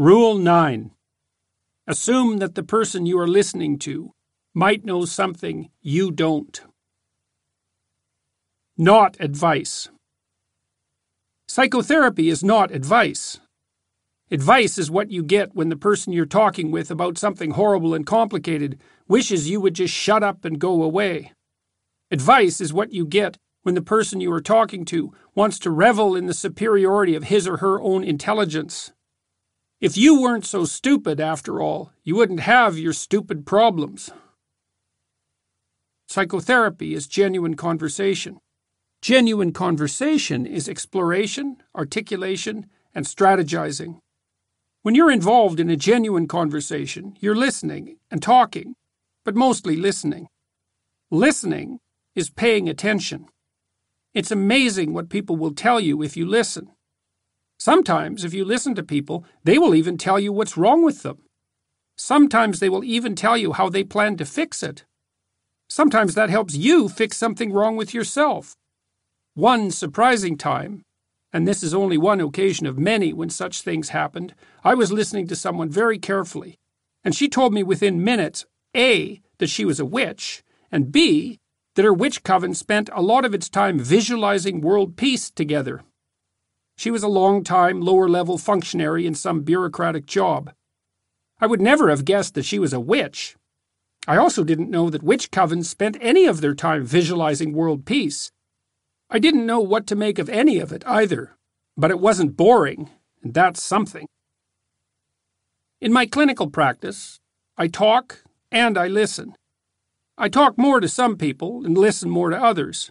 Rule 9. Assume that the person you are listening to might know something you don't. Not advice. Psychotherapy is not advice. Advice is what you get when the person you're talking with about something horrible and complicated wishes you would just shut up and go away. Advice is what you get when the person you are talking to wants to revel in the superiority of his or her own intelligence. If you weren't so stupid, after all, you wouldn't have your stupid problems. Psychotherapy is genuine conversation. Genuine conversation is exploration, articulation, and strategizing. When you're involved in a genuine conversation, you're listening and talking, but mostly listening. Listening is paying attention. It's amazing what people will tell you if you listen. Sometimes, if you listen to people, they will even tell you what's wrong with them. Sometimes they will even tell you how they plan to fix it. Sometimes that helps you fix something wrong with yourself. One surprising time, and this is only one occasion of many when such things happened, I was listening to someone very carefully, and she told me within minutes A, that she was a witch, and B, that her witch coven spent a lot of its time visualizing world peace together. She was a long time lower level functionary in some bureaucratic job. I would never have guessed that she was a witch. I also didn't know that witch covens spent any of their time visualizing world peace. I didn't know what to make of any of it either, but it wasn't boring, and that's something. In my clinical practice, I talk and I listen. I talk more to some people and listen more to others.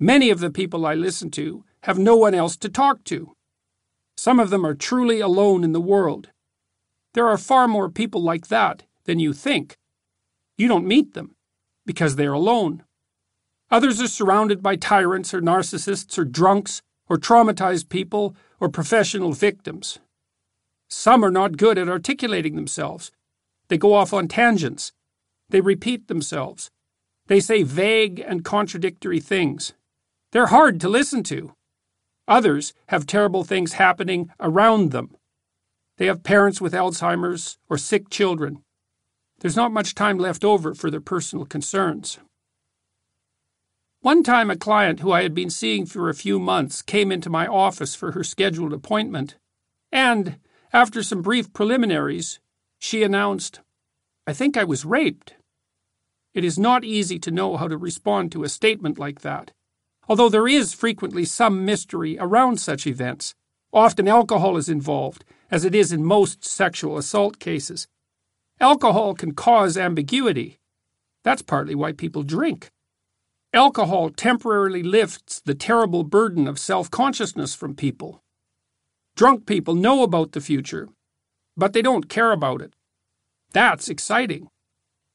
Many of the people I listen to have no one else to talk to. Some of them are truly alone in the world. There are far more people like that than you think. You don't meet them because they're alone. Others are surrounded by tyrants or narcissists or drunks or traumatized people or professional victims. Some are not good at articulating themselves. They go off on tangents they repeat themselves. They say vague and contradictory things. They're hard to listen to. Others have terrible things happening around them. They have parents with Alzheimer's or sick children. There's not much time left over for their personal concerns. One time, a client who I had been seeing for a few months came into my office for her scheduled appointment, and, after some brief preliminaries, she announced, I think I was raped. It is not easy to know how to respond to a statement like that, although there is frequently some mystery around such events. Often alcohol is involved, as it is in most sexual assault cases. Alcohol can cause ambiguity. That's partly why people drink. Alcohol temporarily lifts the terrible burden of self consciousness from people. Drunk people know about the future, but they don't care about it. That's exciting.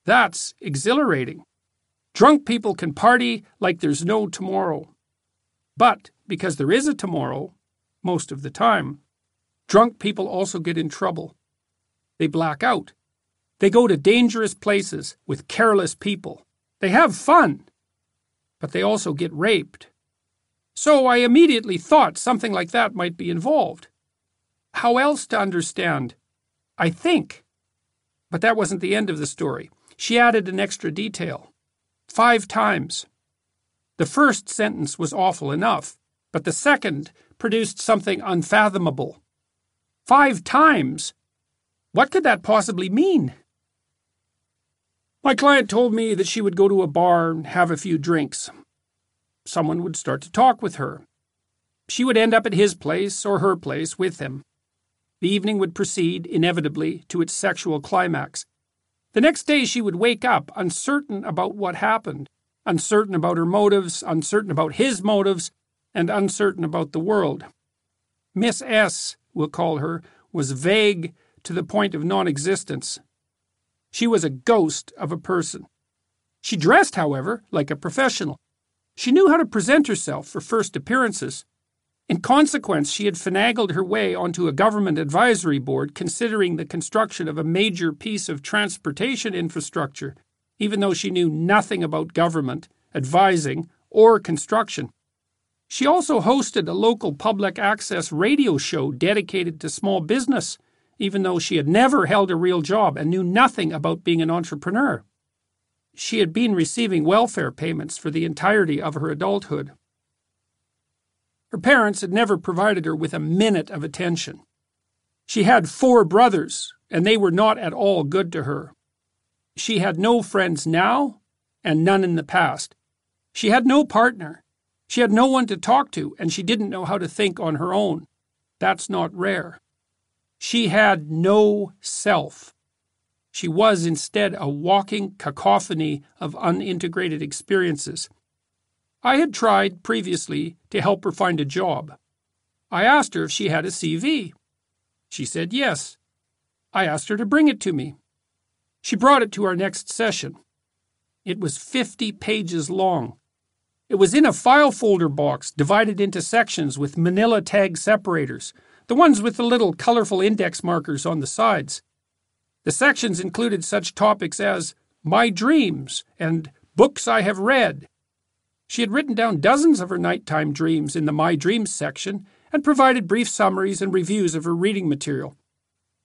That's exhilarating. Drunk people can party like there's no tomorrow. But because there is a tomorrow, most of the time, drunk people also get in trouble. They black out. They go to dangerous places with careless people. They have fun, but they also get raped. So I immediately thought something like that might be involved. How else to understand? I think. But that wasn't the end of the story. She added an extra detail. Five times. The first sentence was awful enough, but the second produced something unfathomable. Five times? What could that possibly mean? My client told me that she would go to a bar and have a few drinks. Someone would start to talk with her. She would end up at his place or her place with him. The evening would proceed, inevitably, to its sexual climax. The next day she would wake up uncertain about what happened, uncertain about her motives, uncertain about his motives, and uncertain about the world. Miss S, we'll call her, was vague to the point of non existence. She was a ghost of a person. She dressed, however, like a professional. She knew how to present herself for first appearances. In consequence, she had finagled her way onto a government advisory board considering the construction of a major piece of transportation infrastructure, even though she knew nothing about government, advising, or construction. She also hosted a local public access radio show dedicated to small business even though she had never held a real job and knew nothing about being an entrepreneur. She had been receiving welfare payments for the entirety of her adulthood. Her parents had never provided her with a minute of attention. She had four brothers, and they were not at all good to her. She had no friends now and none in the past. She had no partner. She had no one to talk to, and she didn't know how to think on her own. That's not rare. She had no self. She was instead a walking cacophony of unintegrated experiences. I had tried previously to help her find a job. I asked her if she had a CV. She said yes. I asked her to bring it to me. She brought it to our next session. It was 50 pages long. It was in a file folder box divided into sections with manila tag separators, the ones with the little colorful index markers on the sides. The sections included such topics as My Dreams and Books I Have Read. She had written down dozens of her nighttime dreams in the My Dreams section and provided brief summaries and reviews of her reading material.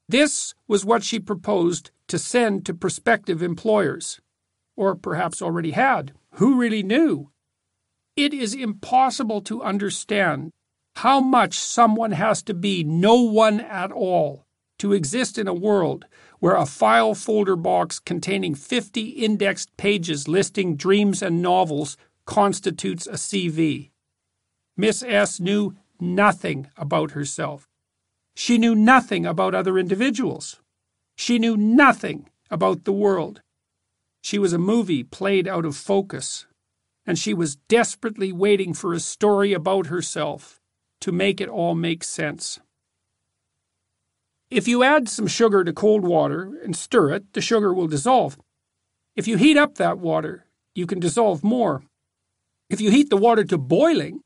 This was what she proposed to send to prospective employers. Or perhaps already had. Who really knew? It is impossible to understand how much someone has to be no one at all to exist in a world where a file folder box containing 50 indexed pages listing dreams and novels constitutes a CV. Miss S knew nothing about herself. She knew nothing about other individuals. She knew nothing about the world. She was a movie played out of focus and she was desperately waiting for a story about herself to make it all make sense. If you add some sugar to cold water and stir it, the sugar will dissolve. If you heat up that water, you can dissolve more. If you heat the water to boiling,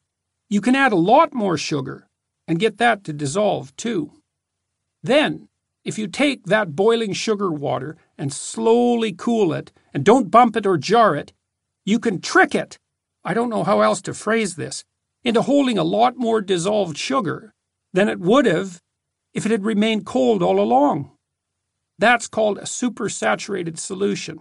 you can add a lot more sugar and get that to dissolve too. Then, if you take that boiling sugar water and slowly cool it and don't bump it or jar it, you can trick it, I don't know how else to phrase this, into holding a lot more dissolved sugar than it would have if it had remained cold all along. That's called a supersaturated solution.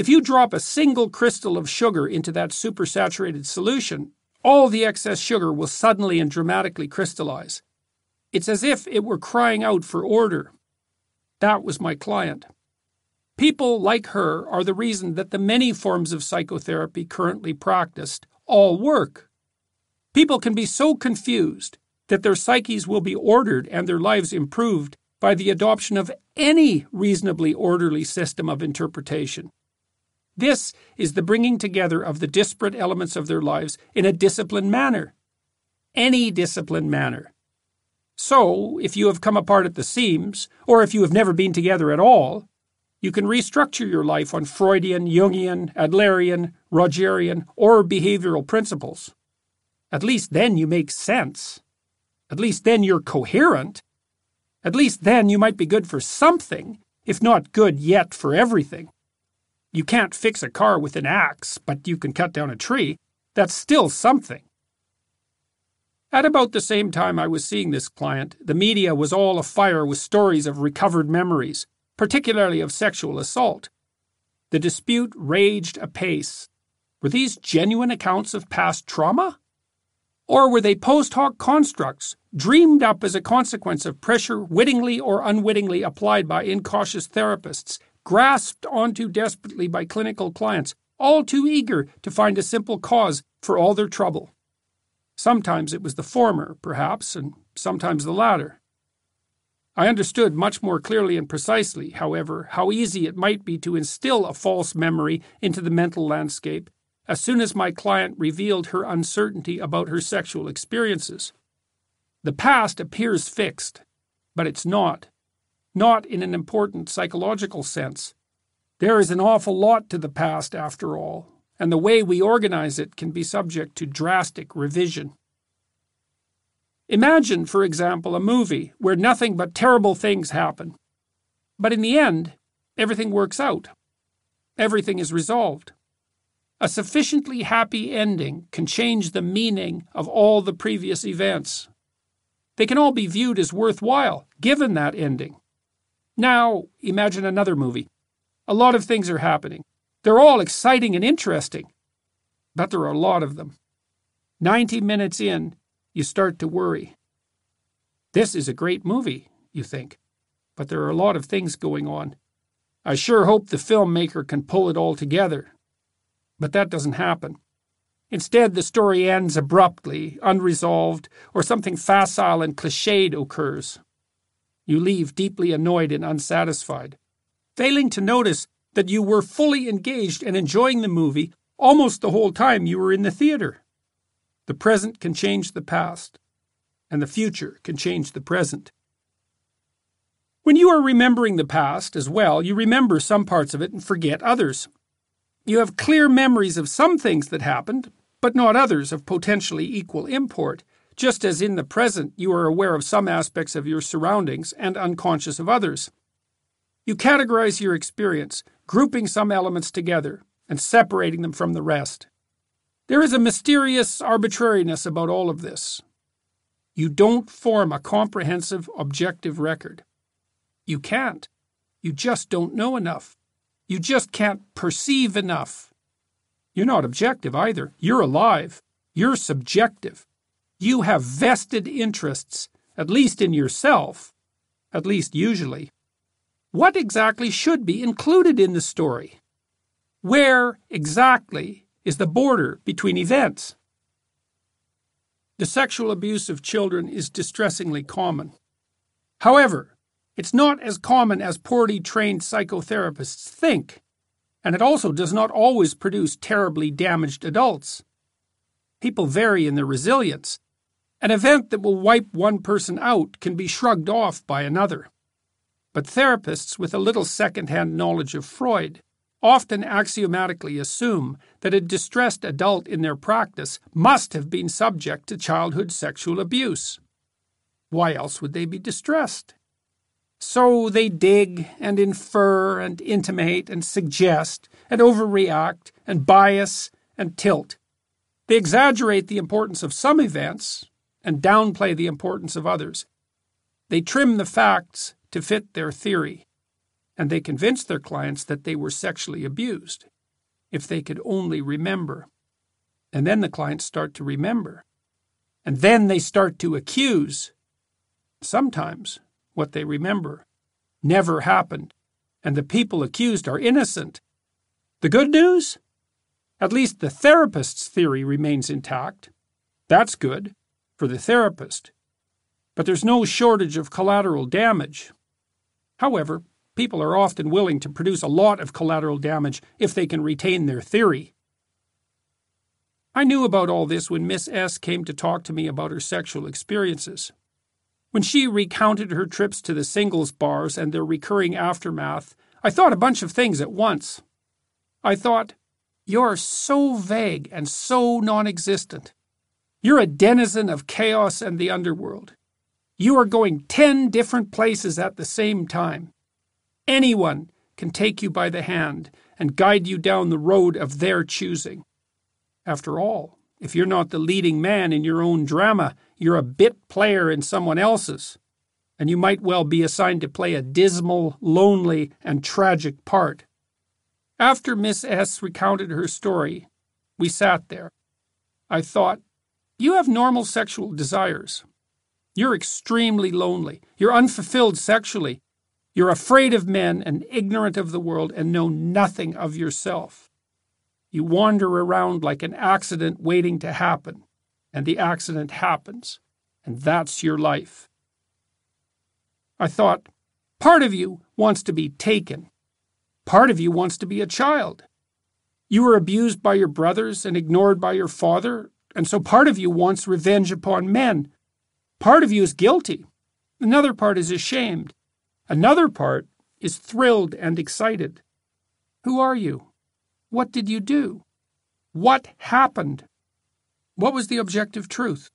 If you drop a single crystal of sugar into that supersaturated solution, all the excess sugar will suddenly and dramatically crystallize. It's as if it were crying out for order. That was my client. People like her are the reason that the many forms of psychotherapy currently practiced all work. People can be so confused that their psyches will be ordered and their lives improved by the adoption of any reasonably orderly system of interpretation. This is the bringing together of the disparate elements of their lives in a disciplined manner. Any disciplined manner. So, if you have come apart at the seams, or if you have never been together at all, you can restructure your life on Freudian, Jungian, Adlerian, Rogerian, or behavioral principles. At least then you make sense. At least then you're coherent. At least then you might be good for something, if not good yet for everything. You can't fix a car with an axe, but you can cut down a tree. That's still something. At about the same time I was seeing this client, the media was all afire with stories of recovered memories, particularly of sexual assault. The dispute raged apace. Were these genuine accounts of past trauma? Or were they post hoc constructs, dreamed up as a consequence of pressure wittingly or unwittingly applied by incautious therapists, grasped onto desperately by clinical clients, all too eager to find a simple cause for all their trouble? Sometimes it was the former, perhaps, and sometimes the latter. I understood much more clearly and precisely, however, how easy it might be to instill a false memory into the mental landscape as soon as my client revealed her uncertainty about her sexual experiences. The past appears fixed, but it's not. Not in an important psychological sense. There is an awful lot to the past, after all, and the way we organize it can be subject to drastic revision. Imagine, for example, a movie where nothing but terrible things happen. But in the end, everything works out. Everything is resolved. A sufficiently happy ending can change the meaning of all the previous events. They can all be viewed as worthwhile, given that ending. Now, imagine another movie. A lot of things are happening. They're all exciting and interesting, but there are a lot of them. 90 minutes in, you start to worry. This is a great movie, you think, but there are a lot of things going on. I sure hope the filmmaker can pull it all together. But that doesn't happen. Instead, the story ends abruptly, unresolved, or something facile and cliched occurs. You leave deeply annoyed and unsatisfied, failing to notice that you were fully engaged and enjoying the movie almost the whole time you were in the theater. The present can change the past, and the future can change the present. When you are remembering the past as well, you remember some parts of it and forget others. You have clear memories of some things that happened, but not others of potentially equal import, just as in the present you are aware of some aspects of your surroundings and unconscious of others. You categorize your experience, grouping some elements together and separating them from the rest. There is a mysterious arbitrariness about all of this. You don't form a comprehensive, objective record. You can't. You just don't know enough. You just can't perceive enough. You're not objective either. You're alive. You're subjective. You have vested interests, at least in yourself, at least usually. What exactly should be included in the story? Where exactly is the border between events? The sexual abuse of children is distressingly common. However, it's not as common as poorly trained psychotherapists think, and it also does not always produce terribly damaged adults. People vary in their resilience. An event that will wipe one person out can be shrugged off by another. But therapists with a little second hand knowledge of Freud often axiomatically assume that a distressed adult in their practice must have been subject to childhood sexual abuse. Why else would they be distressed? So they dig and infer and intimate and suggest and overreact and bias and tilt. They exaggerate the importance of some events and downplay the importance of others. They trim the facts to fit their theory, and they convince their clients that they were sexually abused if they could only remember. And then the clients start to remember. And then they start to accuse. Sometimes what they remember never happened, and the people accused are innocent. The good news? At least the therapist's theory remains intact. That's good for the therapist. But there's no shortage of collateral damage. However, people are often willing to produce a lot of collateral damage if they can retain their theory. I knew about all this when Miss S came to talk to me about her sexual experiences. When she recounted her trips to the singles bars and their recurring aftermath, I thought a bunch of things at once. I thought, You're so vague and so non existent. You're a denizen of chaos and the underworld. You are going ten different places at the same time. Anyone can take you by the hand and guide you down the road of their choosing. After all, if you're not the leading man in your own drama, you're a bit player in someone else's, and you might well be assigned to play a dismal, lonely, and tragic part. After Miss S recounted her story, we sat there. I thought, You have normal sexual desires. You're extremely lonely. You're unfulfilled sexually. You're afraid of men and ignorant of the world and know nothing of yourself. You wander around like an accident waiting to happen and the accident happens, and that's your life. I thought, part of you wants to be taken. Part of you wants to be a child. You were abused by your brothers and ignored by your father, and so part of you wants revenge upon men. Part of you is guilty. Another part is ashamed. Another part is thrilled and excited. Who are you? What did you do? What happened? What was the objective truth?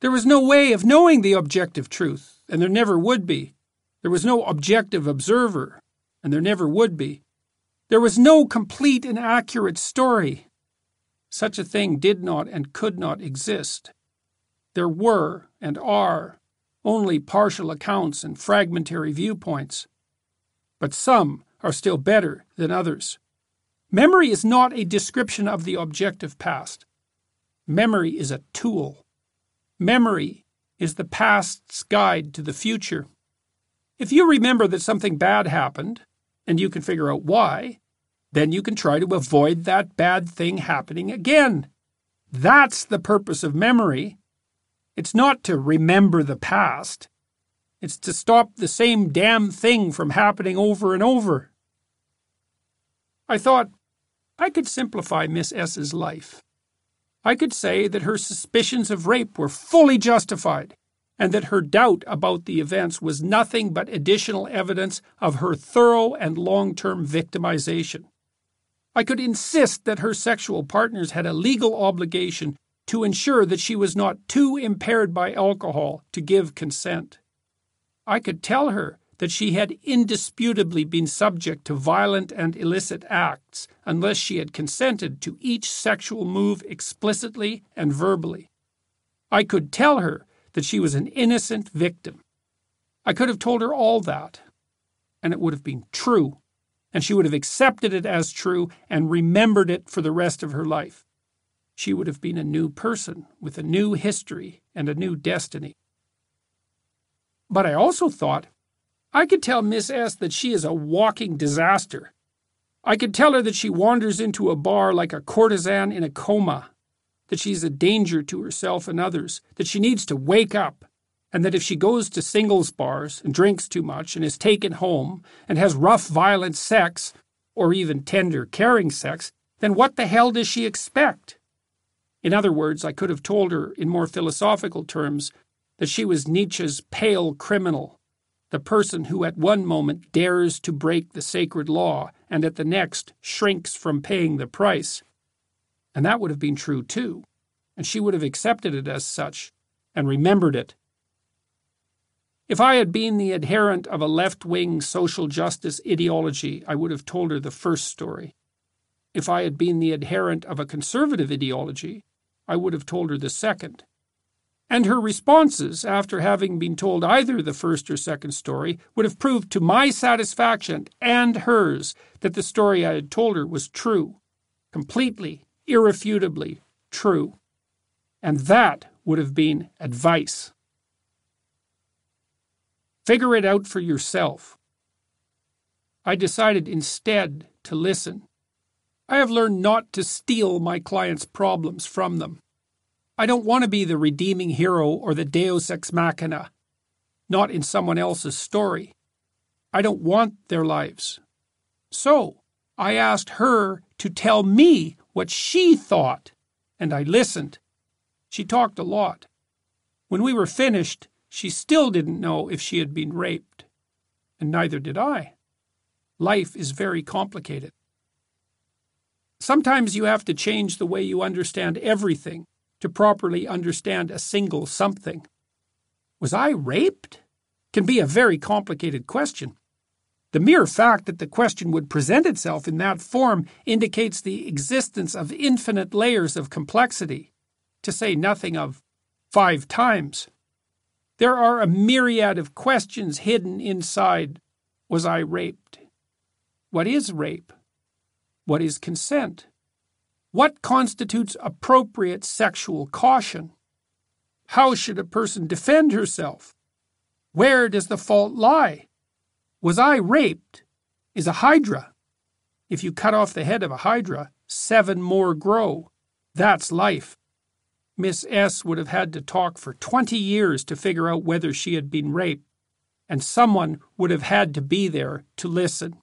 There was no way of knowing the objective truth, and there never would be. There was no objective observer, and there never would be. There was no complete and accurate story. Such a thing did not and could not exist. There were and are only partial accounts and fragmentary viewpoints. But some are still better than others. Memory is not a description of the objective past. Memory is a tool. Memory is the past's guide to the future. If you remember that something bad happened, and you can figure out why, then you can try to avoid that bad thing happening again. That's the purpose of memory. It's not to remember the past. It's to stop the same damn thing from happening over and over. I thought I could simplify Miss S's life. I could say that her suspicions of rape were fully justified, and that her doubt about the events was nothing but additional evidence of her thorough and long term victimization. I could insist that her sexual partners had a legal obligation to ensure that she was not too impaired by alcohol to give consent. I could tell her that she had indisputably been subject to violent and illicit acts unless she had consented to each sexual move explicitly and verbally. I could tell her that she was an innocent victim. I could have told her all that, and it would have been true, and she would have accepted it as true and remembered it for the rest of her life. She would have been a new person with a new history and a new destiny. But I also thought I could tell Miss S that she is a walking disaster. I could tell her that she wanders into a bar like a courtesan in a coma, that she's a danger to herself and others, that she needs to wake up, and that if she goes to singles bars and drinks too much and is taken home and has rough, violent sex, or even tender, caring sex, then what the hell does she expect? In other words, I could have told her in more philosophical terms that she was Nietzsche's pale criminal the person who at one moment dares to break the sacred law and at the next shrinks from paying the price. And that would have been true too, and she would have accepted it as such and remembered it. If I had been the adherent of a left wing social justice ideology, I would have told her the first story. If I had been the adherent of a conservative ideology, I would have told her the second. And her responses, after having been told either the first or second story, would have proved to my satisfaction and hers that the story I had told her was true, completely, irrefutably true. And that would have been advice. Figure it out for yourself. I decided instead to listen. I have learned not to steal my clients' problems from them. I don't want to be the redeeming hero or the deus ex machina, not in someone else's story. I don't want their lives. So I asked her to tell me what she thought, and I listened. She talked a lot. When we were finished, she still didn't know if she had been raped, and neither did I. Life is very complicated. Sometimes you have to change the way you understand everything to properly understand a single something. Was I raped? Can be a very complicated question. The mere fact that the question would present itself in that form indicates the existence of infinite layers of complexity, to say nothing of five times. There are a myriad of questions hidden inside Was I raped? What is rape? What is consent? What constitutes appropriate sexual caution? How should a person defend herself? Where does the fault lie? Was I raped? Is a hydra? If you cut off the head of a hydra, seven more grow. That's life. Miss S would have had to talk for 20 years to figure out whether she had been raped, and someone would have had to be there to listen.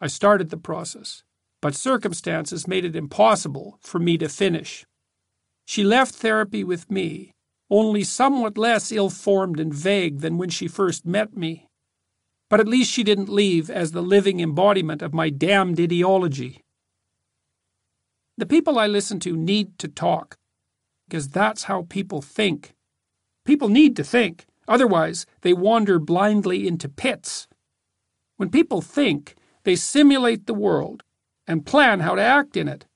I started the process but circumstances made it impossible for me to finish. She left therapy with me, only somewhat less ill formed and vague than when she first met me. But at least she didn't leave as the living embodiment of my damned ideology. The people I listen to need to talk, because that's how people think. People need to think, otherwise, they wander blindly into pits. When people think, they simulate the world and plan how to act in it.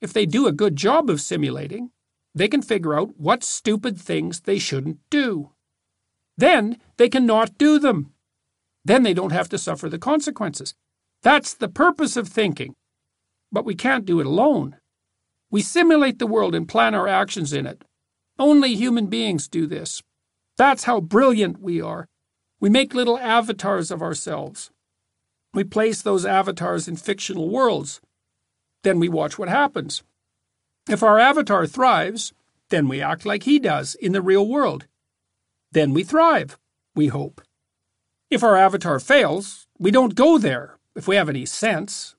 If they do a good job of simulating, they can figure out what stupid things they shouldn't do. Then they cannot do them. Then they don't have to suffer the consequences. That's the purpose of thinking. But we can't do it alone. We simulate the world and plan our actions in it. Only human beings do this. That's how brilliant we are. We make little avatars of ourselves. We place those avatars in fictional worlds. Then we watch what happens. If our avatar thrives, then we act like he does in the real world. Then we thrive, we hope. If our avatar fails, we don't go there, if we have any sense.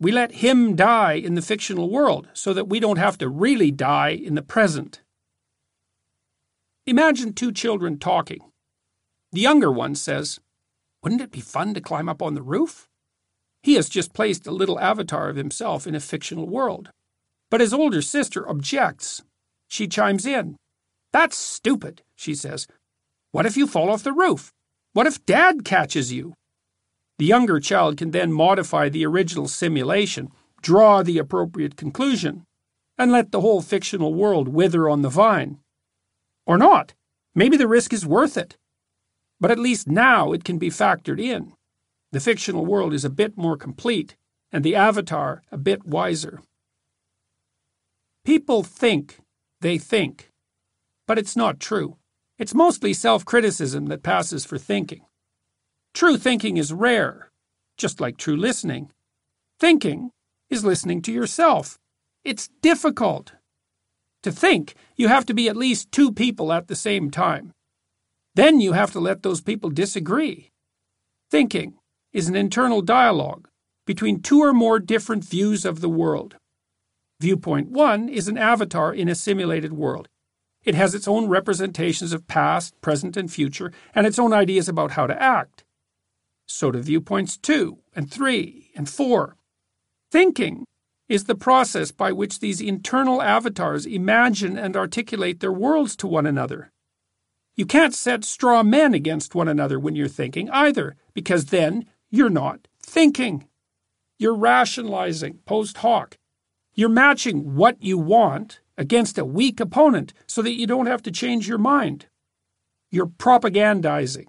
We let him die in the fictional world so that we don't have to really die in the present. Imagine two children talking. The younger one says, Wouldn't it be fun to climb up on the roof? He has just placed a little avatar of himself in a fictional world. But his older sister objects. She chimes in. That's stupid, she says. What if you fall off the roof? What if Dad catches you? The younger child can then modify the original simulation, draw the appropriate conclusion, and let the whole fictional world wither on the vine. Or not. Maybe the risk is worth it. But at least now it can be factored in. The fictional world is a bit more complete, and the avatar a bit wiser. People think they think, but it's not true. It's mostly self criticism that passes for thinking. True thinking is rare, just like true listening. Thinking is listening to yourself. It's difficult. To think, you have to be at least two people at the same time. Then you have to let those people disagree. Thinking is an internal dialogue between two or more different views of the world. Viewpoint 1 is an avatar in a simulated world. It has its own representations of past, present, and future, and its own ideas about how to act. So do viewpoints 2 and 3 and 4. Thinking is the process by which these internal avatars imagine and articulate their worlds to one another. You can't set straw men against one another when you're thinking either, because then you're not thinking. You're rationalizing post hoc. You're matching what you want against a weak opponent so that you don't have to change your mind. You're propagandizing.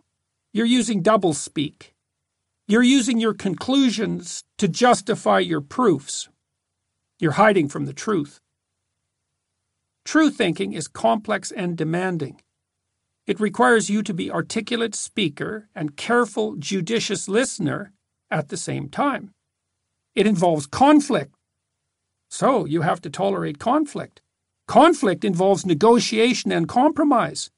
You're using doublespeak. You're using your conclusions to justify your proofs. You're hiding from the truth. True thinking is complex and demanding. It requires you to be articulate speaker and careful, judicious listener at the same time. It involves conflict. So you have to tolerate conflict. Conflict involves negotiation and compromise.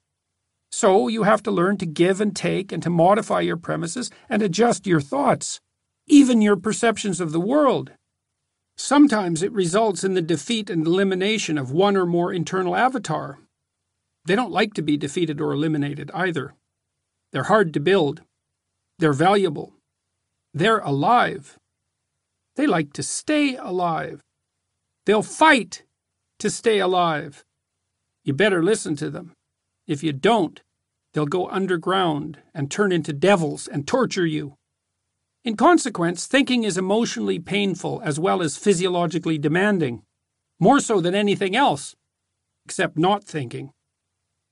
So you have to learn to give and take and to modify your premises and adjust your thoughts, even your perceptions of the world. Sometimes it results in the defeat and elimination of one or more internal avatar. They don't like to be defeated or eliminated either. They're hard to build. They're valuable. They're alive. They like to stay alive. They'll fight to stay alive. You better listen to them. If you don't, they'll go underground and turn into devils and torture you. In consequence, thinking is emotionally painful as well as physiologically demanding, more so than anything else, except not thinking.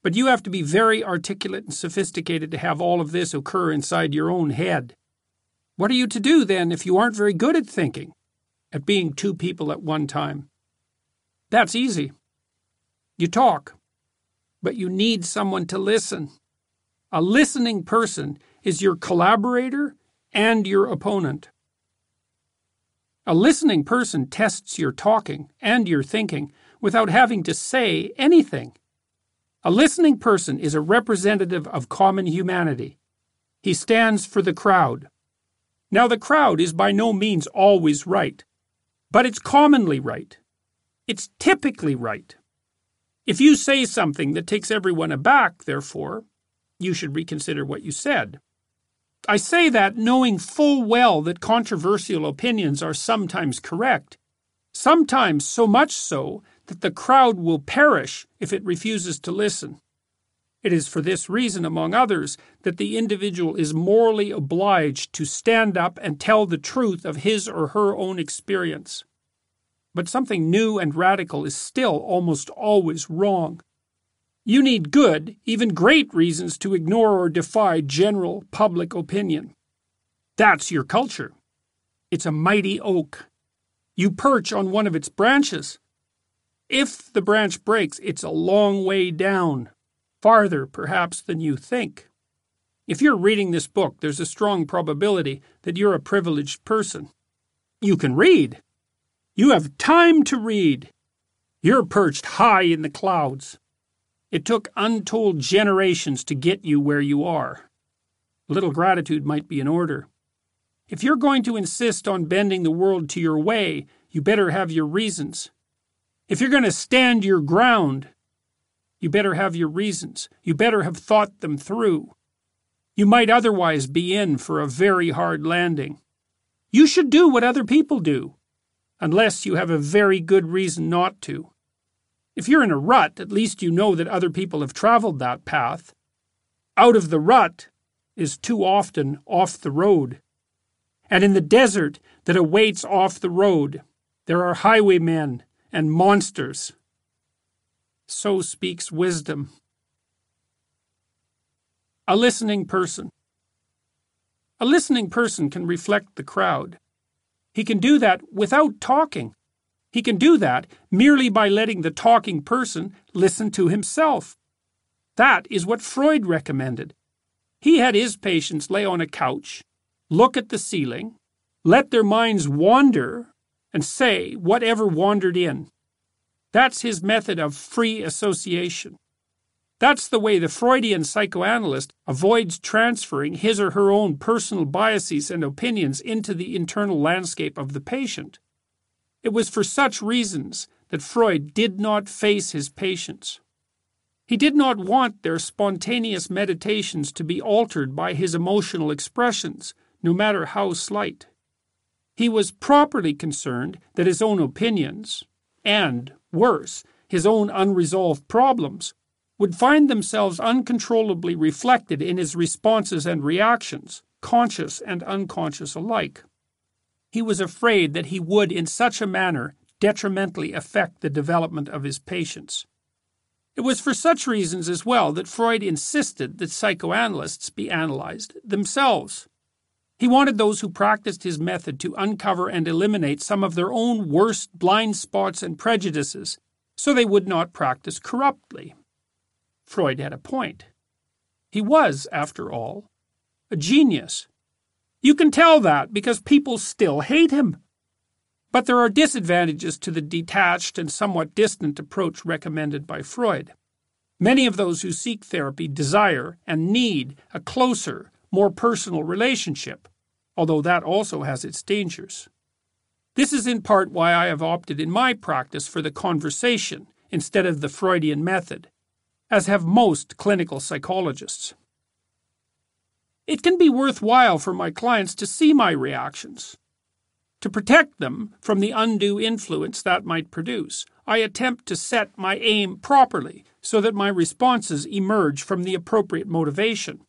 But you have to be very articulate and sophisticated to have all of this occur inside your own head. What are you to do then if you aren't very good at thinking, at being two people at one time? That's easy. You talk, but you need someone to listen. A listening person is your collaborator and your opponent. A listening person tests your talking and your thinking without having to say anything. A listening person is a representative of common humanity. He stands for the crowd. Now, the crowd is by no means always right, but it's commonly right. It's typically right. If you say something that takes everyone aback, therefore, you should reconsider what you said. I say that knowing full well that controversial opinions are sometimes correct, sometimes so much so that the crowd will perish if it refuses to listen. It is for this reason, among others, that the individual is morally obliged to stand up and tell the truth of his or her own experience. But something new and radical is still almost always wrong. You need good, even great reasons to ignore or defy general public opinion. That's your culture. It's a mighty oak. You perch on one of its branches. If the branch breaks, it's a long way down, farther perhaps than you think. If you're reading this book, there's a strong probability that you're a privileged person. You can read. You have time to read. You're perched high in the clouds. It took untold generations to get you where you are. A little gratitude might be in order. If you're going to insist on bending the world to your way, you better have your reasons. If you're going to stand your ground, you better have your reasons. You better have thought them through. You might otherwise be in for a very hard landing. You should do what other people do, unless you have a very good reason not to. If you're in a rut, at least you know that other people have traveled that path. Out of the rut is too often off the road. And in the desert that awaits off the road, there are highwaymen and monsters. So speaks wisdom. A listening person. A listening person can reflect the crowd. He can do that without talking. He can do that merely by letting the talking person listen to himself. That is what Freud recommended. He had his patients lay on a couch look at the ceiling, let their minds wander, and say whatever wandered in. That's his method of free association. That's the way the Freudian psychoanalyst avoids transferring his or her own personal biases and opinions into the internal landscape of the patient. It was for such reasons that Freud did not face his patients. He did not want their spontaneous meditations to be altered by his emotional expressions, no matter how slight. He was properly concerned that his own opinions, and, worse, his own unresolved problems, would find themselves uncontrollably reflected in his responses and reactions, conscious and unconscious alike. He was afraid that he would, in such a manner, detrimentally affect the development of his patients. It was for such reasons as well that Freud insisted that psychoanalysts be analyzed themselves. He wanted those who practiced his method to uncover and eliminate some of their own worst blind spots and prejudices so they would not practice corruptly. Freud had a point. He was, after all, a genius. You can tell that because people still hate him. But there are disadvantages to the detached and somewhat distant approach recommended by Freud. Many of those who seek therapy desire and need a closer, more personal relationship, although that also has its dangers. This is in part why I have opted in my practice for the conversation instead of the Freudian method, as have most clinical psychologists. It can be worthwhile for my clients to see my reactions. To protect them from the undue influence that might produce, I attempt to set my aim properly so that my responses emerge from the appropriate motivation.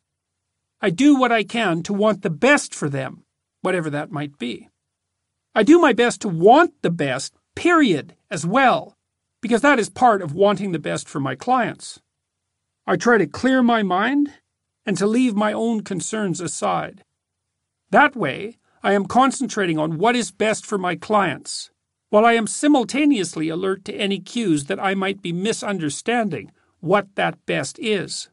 I do what I can to want the best for them, whatever that might be. I do my best to want the best, period, as well, because that is part of wanting the best for my clients. I try to clear my mind and to leave my own concerns aside. That way, I am concentrating on what is best for my clients, while I am simultaneously alert to any cues that I might be misunderstanding what that best is.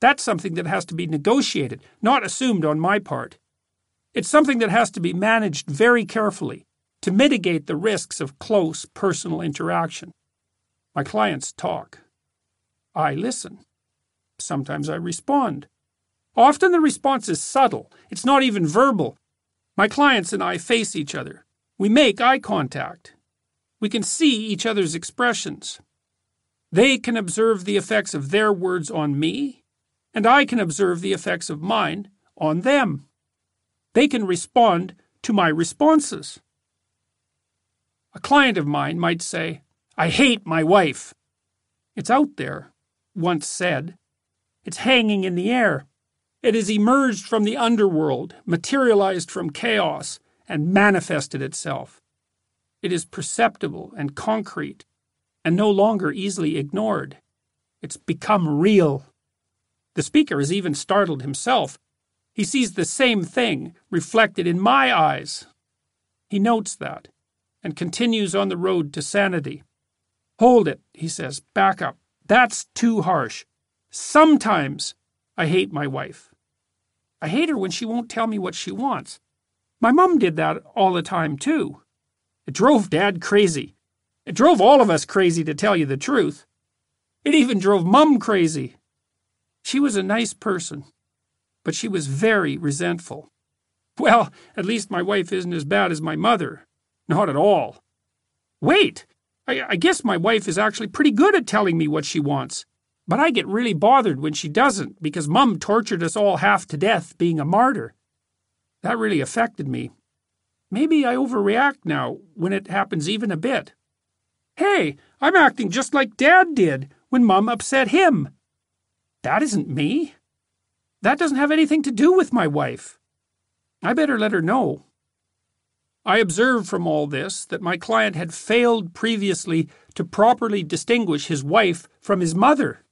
That's something that has to be negotiated, not assumed on my part. It's something that has to be managed very carefully to mitigate the risks of close personal interaction. My clients talk. I listen. Sometimes I respond. Often the response is subtle, it's not even verbal. My clients and I face each other. We make eye contact. We can see each other's expressions. They can observe the effects of their words on me, and I can observe the effects of mine on them. They can respond to my responses. A client of mine might say, I hate my wife. It's out there, once said. It's hanging in the air. It has emerged from the underworld, materialized from chaos, and manifested itself. It is perceptible and concrete, and no longer easily ignored. It's become real. The speaker is even startled himself. He sees the same thing reflected in my eyes. He notes that and continues on the road to sanity. Hold it, he says. Back up. That's too harsh. Sometimes I hate my wife. I hate her when she won't tell me what she wants. My mum did that all the time, too. It drove Dad crazy. It drove all of us crazy, to tell you the truth. It even drove Mum crazy. She was a nice person, but she was very resentful. Well, at least my wife isn't as bad as my mother. Not at all. Wait! I, I guess my wife is actually pretty good at telling me what she wants. But I get really bothered when she doesn't because Mum tortured us all half to death being a martyr. That really affected me. Maybe I overreact now when it happens even a bit. Hey, I'm acting just like Dad did when Mum upset him. That isn't me. That doesn't have anything to do with my wife. I better let her know. I observed from all this that my client had failed previously to properly distinguish his wife from his mother.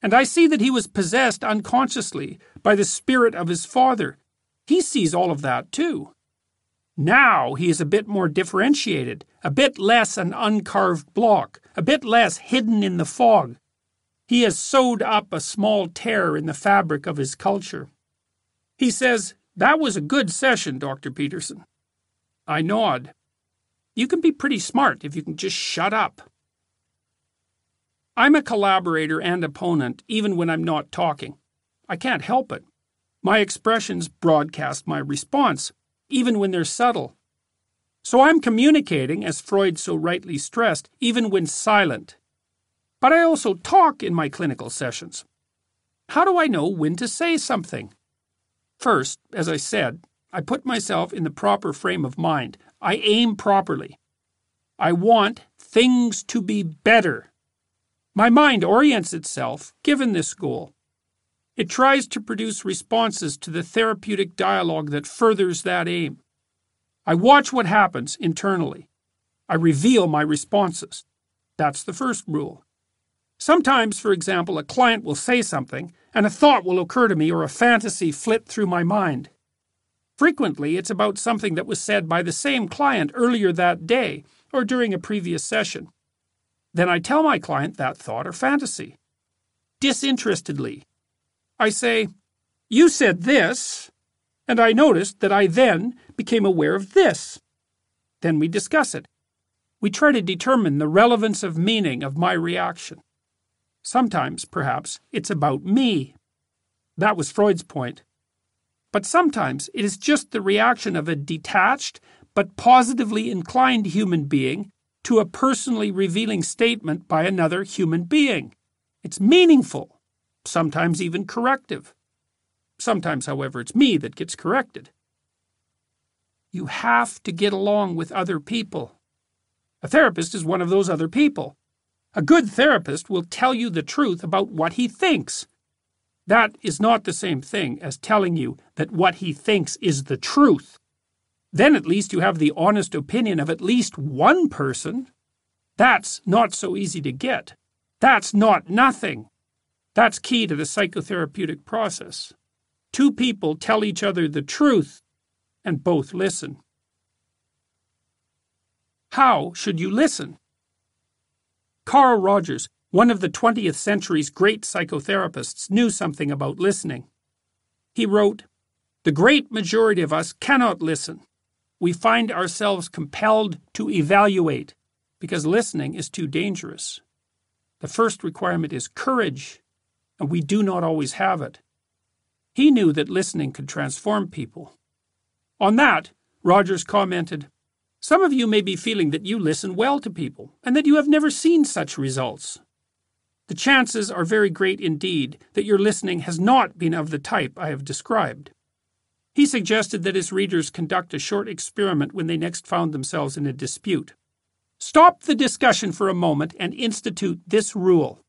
And I see that he was possessed unconsciously by the spirit of his father. He sees all of that too. Now he is a bit more differentiated, a bit less an uncarved block, a bit less hidden in the fog. He has sewed up a small tear in the fabric of his culture. He says, That was a good session, Dr. Peterson. I nod. You can be pretty smart if you can just shut up. I'm a collaborator and opponent even when I'm not talking. I can't help it. My expressions broadcast my response, even when they're subtle. So I'm communicating, as Freud so rightly stressed, even when silent. But I also talk in my clinical sessions. How do I know when to say something? First, as I said, I put myself in the proper frame of mind. I aim properly. I want things to be better. My mind orients itself, given this goal. It tries to produce responses to the therapeutic dialogue that furthers that aim. I watch what happens internally. I reveal my responses. That's the first rule. Sometimes, for example, a client will say something, and a thought will occur to me or a fantasy flit through my mind. Frequently, it's about something that was said by the same client earlier that day or during a previous session. Then I tell my client that thought or fantasy. Disinterestedly. I say, You said this, and I noticed that I then became aware of this. Then we discuss it. We try to determine the relevance of meaning of my reaction. Sometimes, perhaps, it's about me. That was Freud's point. But sometimes it is just the reaction of a detached but positively inclined human being to a personally revealing statement by another human being. It's meaningful, sometimes even corrective. Sometimes, however, it's me that gets corrected. You have to get along with other people. A therapist is one of those other people. A good therapist will tell you the truth about what he thinks, that is not the same thing as telling you that what he thinks is the truth. Then at least you have the honest opinion of at least one person. That's not so easy to get. That's not nothing. That's key to the psychotherapeutic process. Two people tell each other the truth and both listen. How should you listen? Carl Rogers one of the 20th century's great psychotherapists knew something about listening. He wrote, The great majority of us cannot listen. We find ourselves compelled to evaluate because listening is too dangerous. The first requirement is courage, and we do not always have it. He knew that listening could transform people. On that, Rogers commented, Some of you may be feeling that you listen well to people and that you have never seen such results. The chances are very great indeed that your listening has not been of the type I have described. He suggested that his readers conduct a short experiment when they next found themselves in a dispute. Stop the discussion for a moment and institute this rule.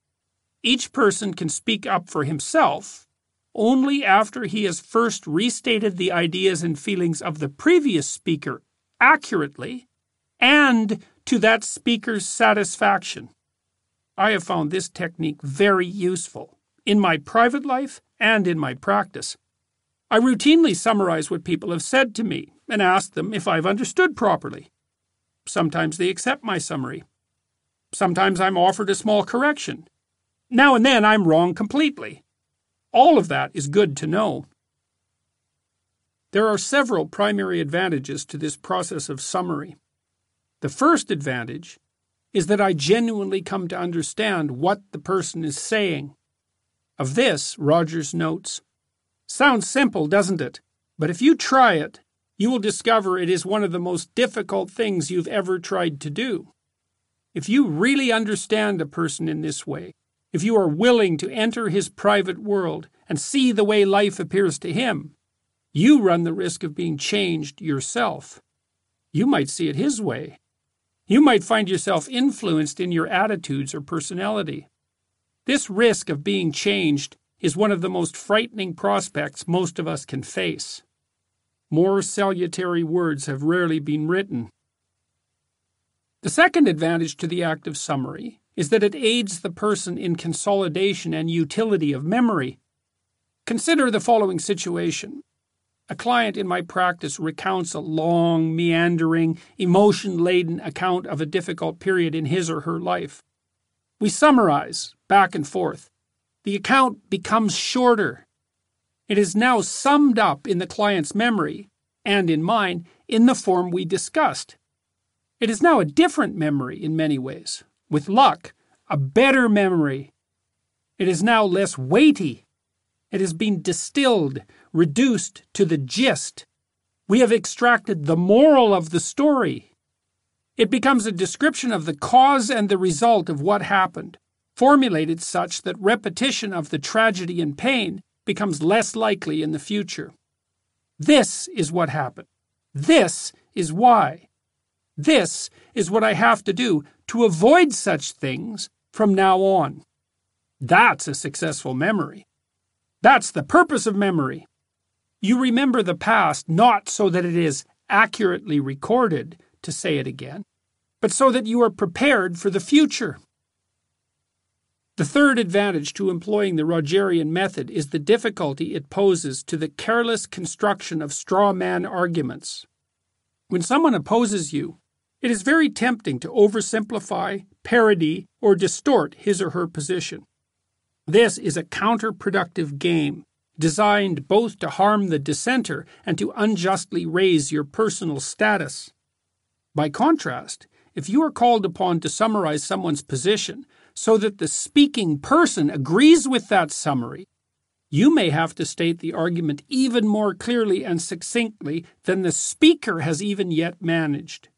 Each person can speak up for himself only after he has first restated the ideas and feelings of the previous speaker accurately and to that speaker's satisfaction. I have found this technique very useful in my private life and in my practice. I routinely summarize what people have said to me and ask them if I've understood properly. Sometimes they accept my summary. Sometimes I'm offered a small correction. Now and then I'm wrong completely. All of that is good to know. There are several primary advantages to this process of summary. The first advantage is that I genuinely come to understand what the person is saying. Of this, Rogers notes Sounds simple, doesn't it? But if you try it, you will discover it is one of the most difficult things you've ever tried to do. If you really understand a person in this way, if you are willing to enter his private world and see the way life appears to him, you run the risk of being changed yourself. You might see it his way. You might find yourself influenced in your attitudes or personality. This risk of being changed is one of the most frightening prospects most of us can face. More salutary words have rarely been written. The second advantage to the act of summary is that it aids the person in consolidation and utility of memory. Consider the following situation. A client in my practice recounts a long, meandering, emotion laden account of a difficult period in his or her life. We summarize back and forth. The account becomes shorter it is now summed up in the client's memory, and in mine, in the form we discussed. It is now a different memory in many ways. With luck, a better memory. It is now less weighty. It has been distilled, reduced to the gist. We have extracted the moral of the story. It becomes a description of the cause and the result of what happened, formulated such that repetition of the tragedy and pain becomes less likely in the future. This is what happened. This is why. This is what I have to do to avoid such things from now on. That's a successful memory. That's the purpose of memory. You remember the past not so that it is accurately recorded, to say it again, but so that you are prepared for the future. The third advantage to employing the Rogerian method is the difficulty it poses to the careless construction of straw man arguments. When someone opposes you, it is very tempting to oversimplify, parody, or distort his or her position. This is a counterproductive game, designed both to harm the dissenter and to unjustly raise your personal status. By contrast, if you are called upon to summarize someone's position so that the speaking person agrees with that summary, you may have to state the argument even more clearly and succinctly than the speaker has even yet managed.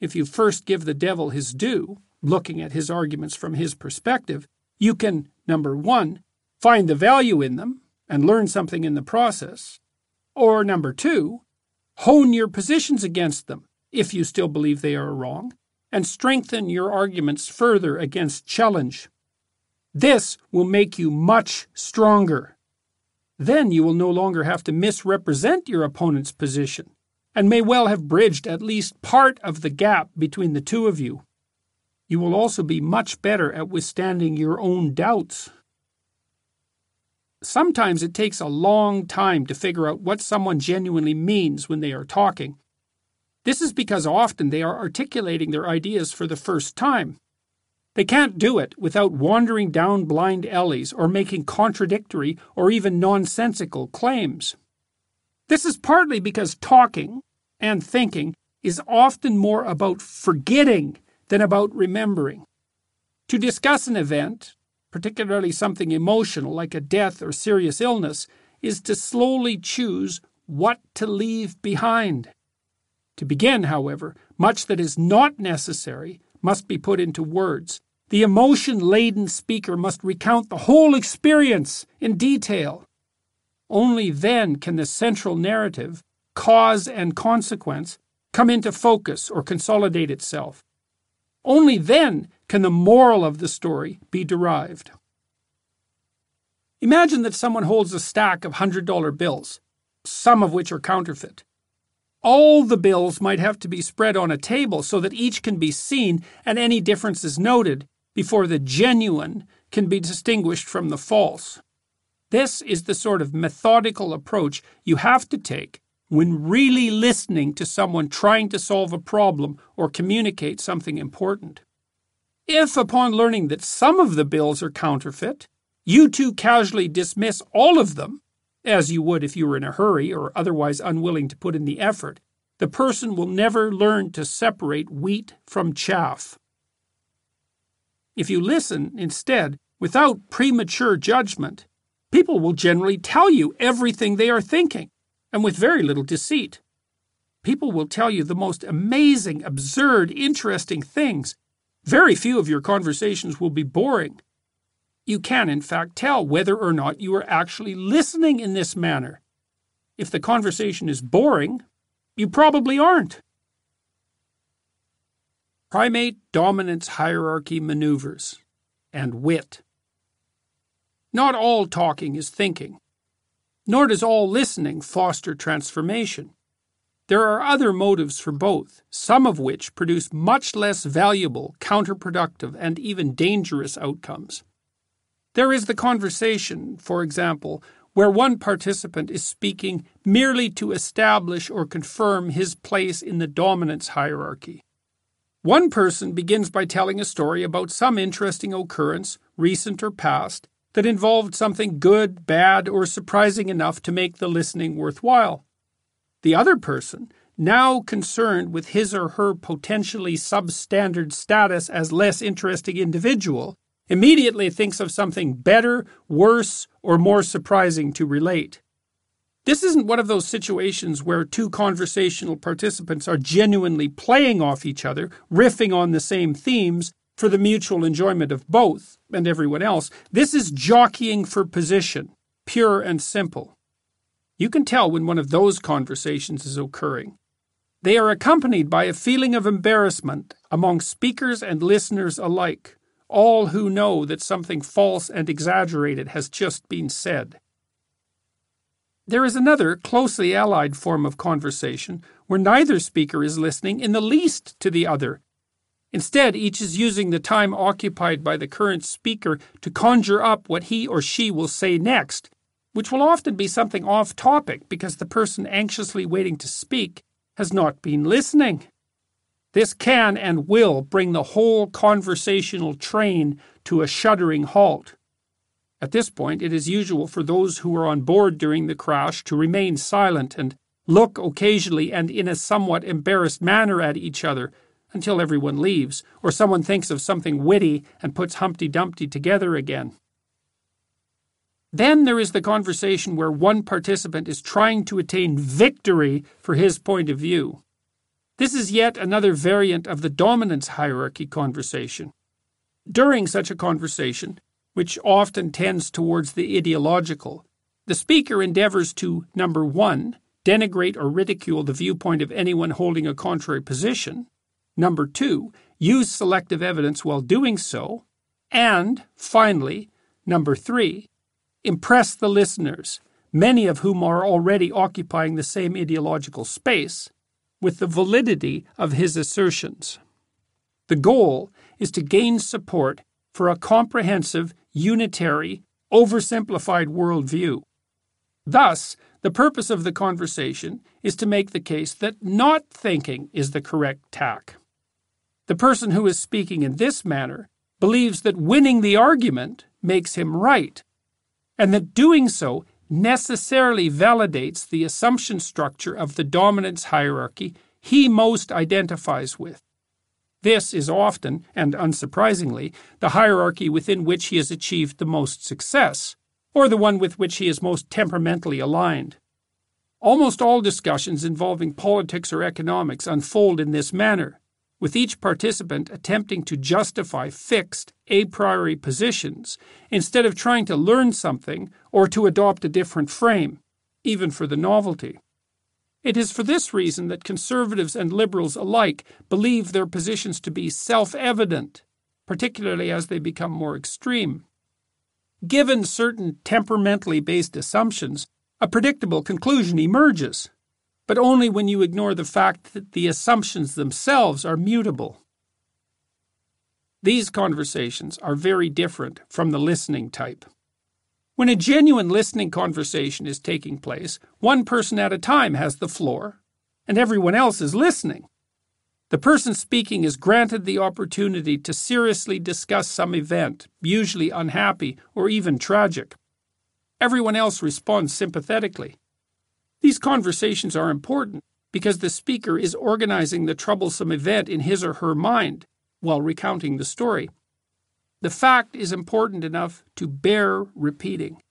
If you first give the devil his due, looking at his arguments from his perspective, you can, number one, find the value in them and learn something in the process, or number two, hone your positions against them if you still believe they are wrong, and strengthen your arguments further against challenge. This will make you much stronger. Then you will no longer have to misrepresent your opponent's position, and may well have bridged at least part of the gap between the two of you. You will also be much better at withstanding your own doubts. Sometimes it takes a long time to figure out what someone genuinely means when they are talking, this is because often they are articulating their ideas for the first time. They can't do it without wandering down blind alleys or making contradictory or even nonsensical claims. This is partly because talking and thinking is often more about forgetting than about remembering. To discuss an event, particularly something emotional like a death or serious illness, is to slowly choose what to leave behind. To begin, however, much that is not necessary must be put into words. The emotion laden speaker must recount the whole experience in detail. Only then can the central narrative, cause and consequence, come into focus or consolidate itself. Only then can the moral of the story be derived. Imagine that someone holds a stack of $100 bills, some of which are counterfeit. All the bills might have to be spread on a table so that each can be seen and any differences noted, before the genuine can be distinguished from the false. This is the sort of methodical approach you have to take when really listening to someone trying to solve a problem or communicate something important. If, upon learning that some of the bills are counterfeit, you too casually dismiss all of them, as you would if you were in a hurry or otherwise unwilling to put in the effort, the person will never learn to separate wheat from chaff. If you listen, instead, without premature judgment, people will generally tell you everything they are thinking, and with very little deceit. People will tell you the most amazing, absurd, interesting things. Very few of your conversations will be boring. You can, in fact, tell whether or not you are actually listening in this manner. If the conversation is boring, you probably aren't. Primate dominance hierarchy maneuvers and wit. Not all talking is thinking, nor does all listening foster transformation. There are other motives for both, some of which produce much less valuable, counterproductive, and even dangerous outcomes. There is the conversation, for example, where one participant is speaking merely to establish or confirm his place in the dominance hierarchy. One person begins by telling a story about some interesting occurrence, recent or past, that involved something good, bad, or surprising enough to make the listening worthwhile. The other person, now concerned with his or her potentially substandard status as less interesting individual, immediately thinks of something better, worse, or more surprising to relate. This isn't one of those situations where two conversational participants are genuinely playing off each other, riffing on the same themes for the mutual enjoyment of both and everyone else. This is jockeying for position, pure and simple. You can tell when one of those conversations is occurring. They are accompanied by a feeling of embarrassment among speakers and listeners alike all who know that something false and exaggerated has just been said. There is another closely allied form of conversation where neither speaker is listening in the least to the other. Instead, each is using the time occupied by the current speaker to conjure up what he or she will say next, which will often be something off topic because the person anxiously waiting to speak has not been listening. This can and will bring the whole conversational train to a shuddering halt. At this point, it is usual for those who were on board during the crash to remain silent and look occasionally and in a somewhat embarrassed manner at each other until everyone leaves, or someone thinks of something witty and puts Humpty Dumpty together again. Then there is the conversation where one participant is trying to attain victory for his point of view. This is yet another variant of the dominance hierarchy conversation. During such a conversation, which often tends towards the ideological, the speaker endeavors to, number one, denigrate or ridicule the viewpoint of anyone holding a contrary position, number two, use selective evidence while doing so, and, finally, number three, impress the listeners, many of whom are already occupying the same ideological space, with the validity of his assertions. The goal is to gain support for a comprehensive, unitary, oversimplified worldview. Thus, the purpose of the conversation is to make the case that not thinking is the correct tack. The person who is speaking in this manner believes that winning the argument makes him right, and that doing so necessarily validates the assumption structure of the dominance hierarchy he most identifies with. This is often, and unsurprisingly, the hierarchy within which he has achieved the most success, or the one with which he is most temperamentally aligned. Almost all discussions involving politics or economics unfold in this manner, with each participant attempting to justify fixed, a priori positions instead of trying to learn something or to adopt a different frame, even for the novelty. It is for this reason that conservatives and liberals alike believe their positions to be self evident, particularly as they become more extreme. Given certain temperamentally based assumptions, a predictable conclusion emerges but only when you ignore the fact that the assumptions themselves are mutable. These conversations are very different from the listening type. When a genuine listening conversation is taking place, one person at a time has the floor, and everyone else is listening. The person speaking is granted the opportunity to seriously discuss some event, usually unhappy or even tragic. Everyone else responds sympathetically. These conversations are important because the speaker is organizing the troublesome event in his or her mind while recounting the story. The fact is important enough to bear repeating.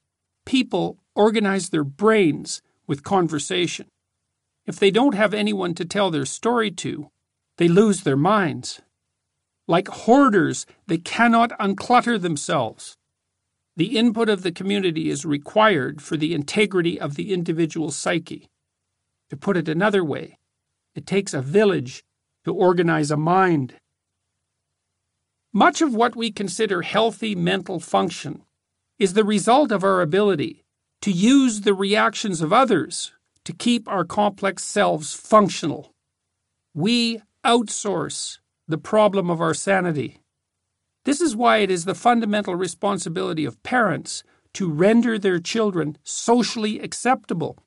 People organize their brains with conversation. If they don't have anyone to tell their story to, they lose their minds. Like hoarders, they cannot unclutter themselves. The input of the community is required for the integrity of the individual psyche. To put it another way, it takes a village to organize a mind. Much of what we consider healthy mental function is the result of our ability to use the reactions of others to keep our complex selves functional. We outsource the problem of our sanity. This is why it is the fundamental responsibility of parents to render their children socially acceptable.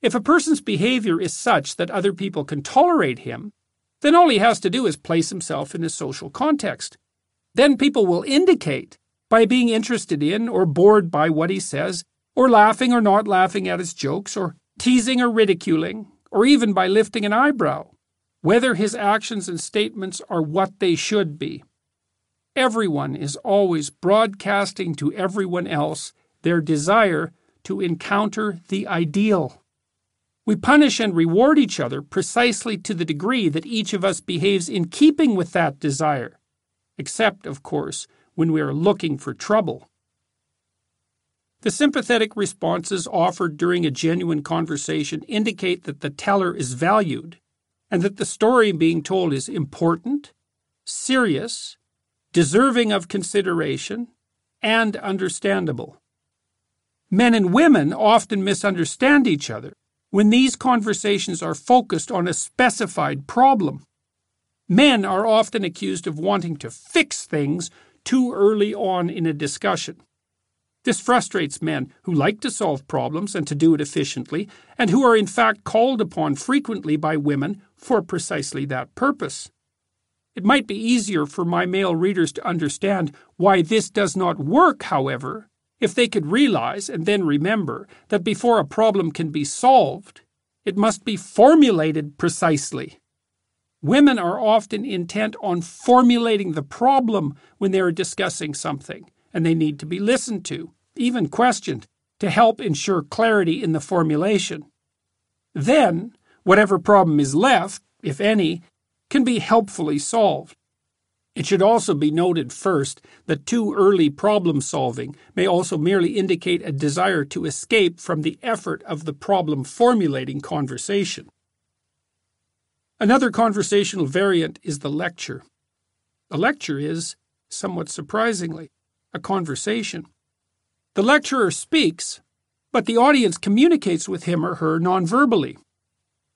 If a person's behavior is such that other people can tolerate him, then all he has to do is place himself in a social context. Then people will indicate by being interested in or bored by what he says, or laughing or not laughing at his jokes, or teasing or ridiculing, or even by lifting an eyebrow whether his actions and statements are what they should be. Everyone is always broadcasting to everyone else their desire to encounter the ideal. We punish and reward each other precisely to the degree that each of us behaves in keeping with that desire, except, of course, when we are looking for trouble. The sympathetic responses offered during a genuine conversation indicate that the teller is valued and that the story being told is important, serious, deserving of consideration, and understandable. Men and women often misunderstand each other when these conversations are focused on a specified problem. Men are often accused of wanting to fix things too early on in a discussion. This frustrates men who like to solve problems and to do it efficiently, and who are in fact called upon frequently by women for precisely that purpose. It might be easier for my male readers to understand why this does not work, however, if they could realize and then remember that before a problem can be solved, it must be formulated precisely. Women are often intent on formulating the problem when they are discussing something and they need to be listened to, even questioned, to help ensure clarity in the formulation. Then, whatever problem is left, if any, can be helpfully solved. It should also be noted first that too early problem solving may also merely indicate a desire to escape from the effort of the problem formulating conversation. Another conversational variant is the lecture. A lecture is, somewhat surprisingly, a conversation. The lecturer speaks, but the audience communicates with him or her nonverbally.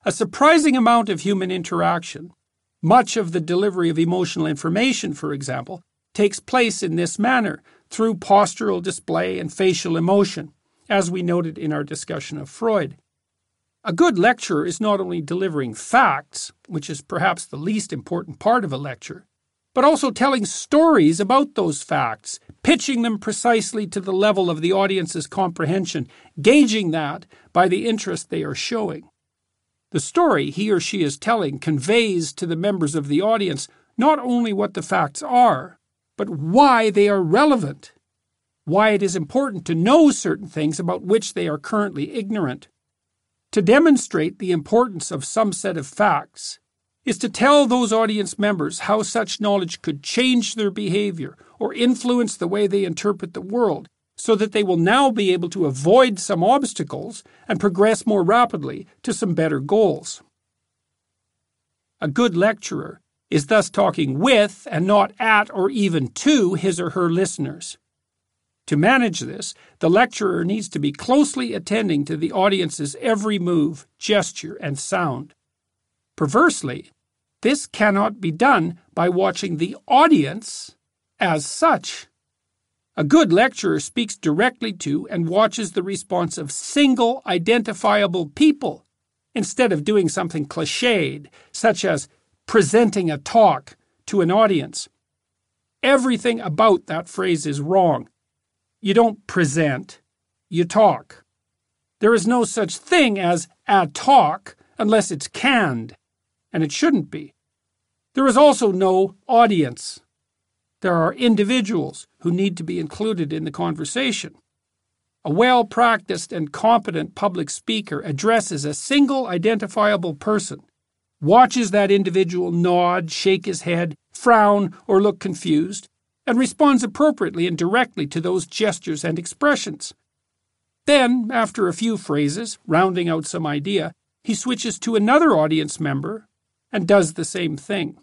A surprising amount of human interaction, much of the delivery of emotional information, for example, takes place in this manner through postural display and facial emotion, as we noted in our discussion of Freud. A good lecturer is not only delivering facts, which is perhaps the least important part of a lecture, but also telling stories about those facts, pitching them precisely to the level of the audience's comprehension, gauging that by the interest they are showing. The story he or she is telling conveys to the members of the audience not only what the facts are, but why they are relevant, why it is important to know certain things about which they are currently ignorant. To demonstrate the importance of some set of facts, is to tell those audience members how such knowledge could change their behavior or influence the way they interpret the world, so that they will now be able to avoid some obstacles and progress more rapidly to some better goals. A good lecturer is thus talking with and not at or even to his or her listeners. To manage this, the lecturer needs to be closely attending to the audience's every move, gesture, and sound. Perversely, This cannot be done by watching the audience as such. A good lecturer speaks directly to and watches the response of single identifiable people instead of doing something cliched, such as presenting a talk to an audience. Everything about that phrase is wrong. You don't present, you talk. There is no such thing as a talk unless it's canned, and it shouldn't be. There is also no audience. There are individuals who need to be included in the conversation. A well practiced and competent public speaker addresses a single identifiable person, watches that individual nod, shake his head, frown, or look confused, and responds appropriately and directly to those gestures and expressions. Then, after a few phrases, rounding out some idea, he switches to another audience member and does the same thing.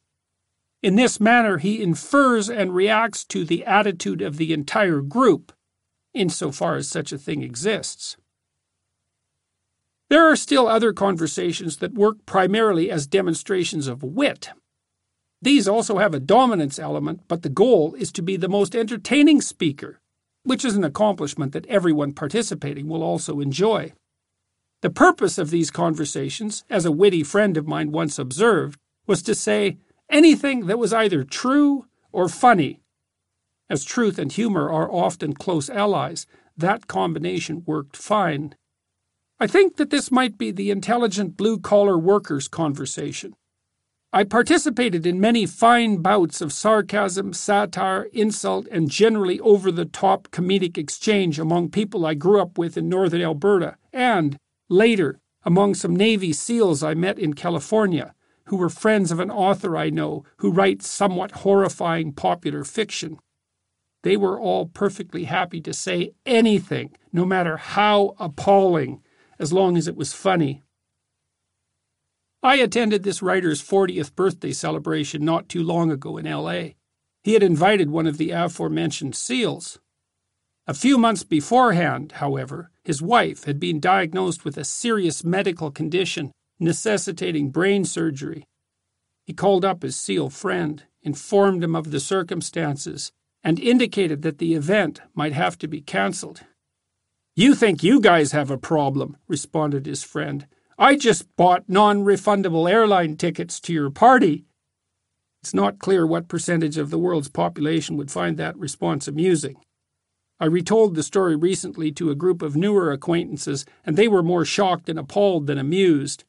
In this manner, he infers and reacts to the attitude of the entire group insofar as such a thing exists. There are still other conversations that work primarily as demonstrations of wit. These also have a dominance element, but the goal is to be the most entertaining speaker, which is an accomplishment that everyone participating will also enjoy. The purpose of these conversations, as a witty friend of mine once observed, was to say anything that was either true or funny as truth and humor are often close allies, that combination worked fine. I think that this might be the intelligent blue collar workers conversation. I participated in many fine bouts of sarcasm, satire, insult, and generally over the top comedic exchange among people I grew up with in northern Alberta, and, later, among some Navy SEALs I met in California, who were friends of an author I know who writes somewhat horrifying popular fiction. They were all perfectly happy to say anything, no matter how appalling, as long as it was funny. I attended this writer's 40th birthday celebration not too long ago in LA. He had invited one of the aforementioned SEALs. A few months beforehand, however, his wife had been diagnosed with a serious medical condition necessitating brain surgery. He called up his SEAL friend, informed him of the circumstances, and indicated that the event might have to be cancelled. You think you guys have a problem, responded his friend. I just bought non refundable airline tickets to your party. It's not clear what percentage of the world's population would find that response amusing. I retold the story recently to a group of newer acquaintances, and they were more shocked and appalled than amused.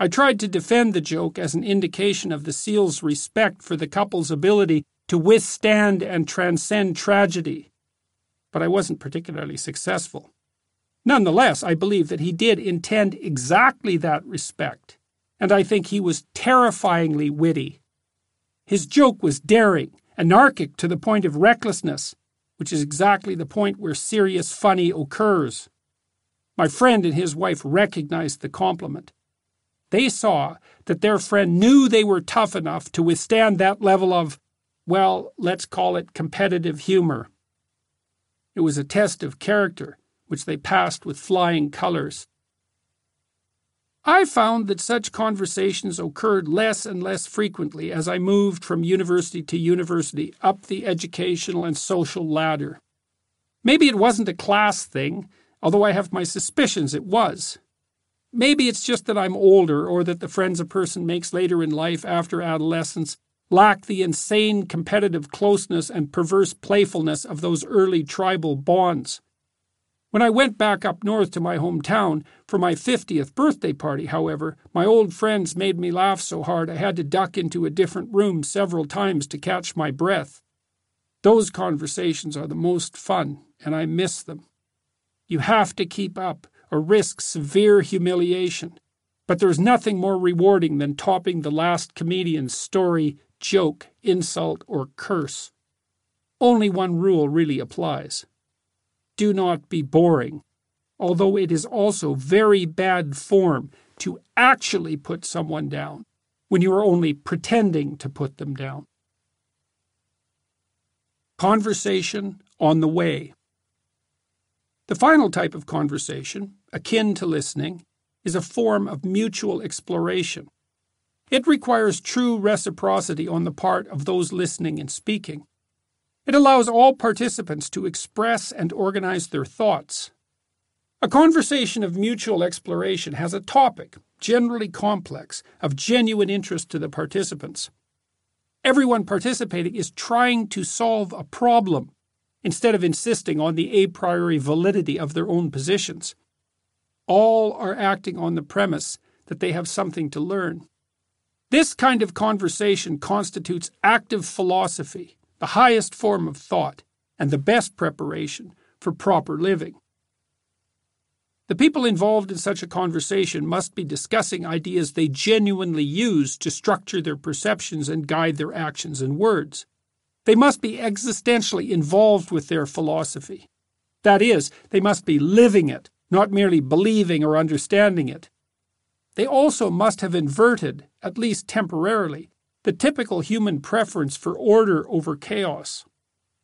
I tried to defend the joke as an indication of the SEAL's respect for the couple's ability to withstand and transcend tragedy. But I wasn't particularly successful. Nonetheless, I believe that he did intend exactly that respect, and I think he was terrifyingly witty. His joke was daring, anarchic to the point of recklessness, which is exactly the point where serious funny occurs. My friend and his wife recognized the compliment. They saw that their friend knew they were tough enough to withstand that level of well, let's call it competitive humor. It was a test of character, which they passed with flying colors. I found that such conversations occurred less and less frequently as I moved from university to university up the educational and social ladder. Maybe it wasn't a class thing, although I have my suspicions it was. Maybe it's just that I'm older or that the friends a person makes later in life after adolescence lack the insane competitive closeness and perverse playfulness of those early tribal bonds. When I went back up north to my hometown for my 50th birthday party, however, my old friends made me laugh so hard I had to duck into a different room several times to catch my breath. Those conversations are the most fun, and I miss them. You have to keep up or risk severe humiliation. But there's nothing more rewarding than topping the last comedian's story joke, insult, or curse. Only one rule really applies do not be boring, although it is also very bad form to actually put someone down when you are only pretending to put them down. Conversation on the way. The final type of conversation, akin to listening, is a form of mutual exploration. It requires true reciprocity on the part of those listening and speaking. It allows all participants to express and organize their thoughts. A conversation of mutual exploration has a topic, generally complex, of genuine interest to the participants. Everyone participating is trying to solve a problem instead of insisting on the a priori validity of their own positions. All are acting on the premise that they have something to learn. This kind of conversation constitutes active philosophy, the highest form of thought, and the best preparation for proper living. The people involved in such a conversation must be discussing ideas they genuinely use to structure their perceptions and guide their actions and words. They must be existentially involved with their philosophy. That is, they must be living it, not merely believing or understanding it. They also must have inverted, at least temporarily, the typical human preference for order over chaos.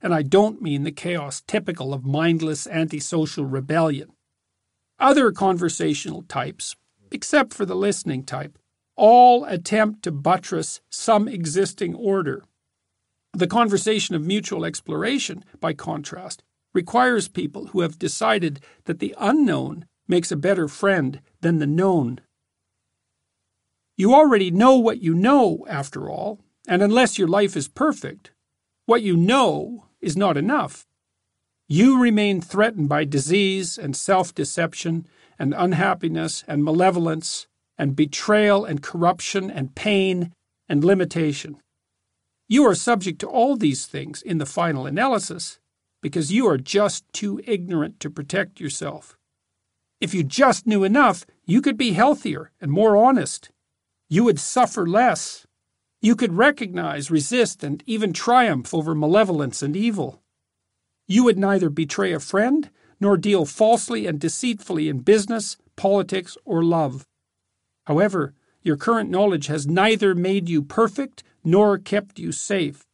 And I don't mean the chaos typical of mindless antisocial rebellion. Other conversational types, except for the listening type, all attempt to buttress some existing order. The conversation of mutual exploration, by contrast, requires people who have decided that the unknown makes a better friend than the known. You already know what you know, after all, and unless your life is perfect, what you know is not enough. You remain threatened by disease and self deception and unhappiness and malevolence and betrayal and corruption and pain and limitation. You are subject to all these things in the final analysis because you are just too ignorant to protect yourself. If you just knew enough, you could be healthier and more honest. You would suffer less. You could recognize, resist, and even triumph over malevolence and evil. You would neither betray a friend nor deal falsely and deceitfully in business, politics, or love. However, your current knowledge has neither made you perfect nor kept you safe.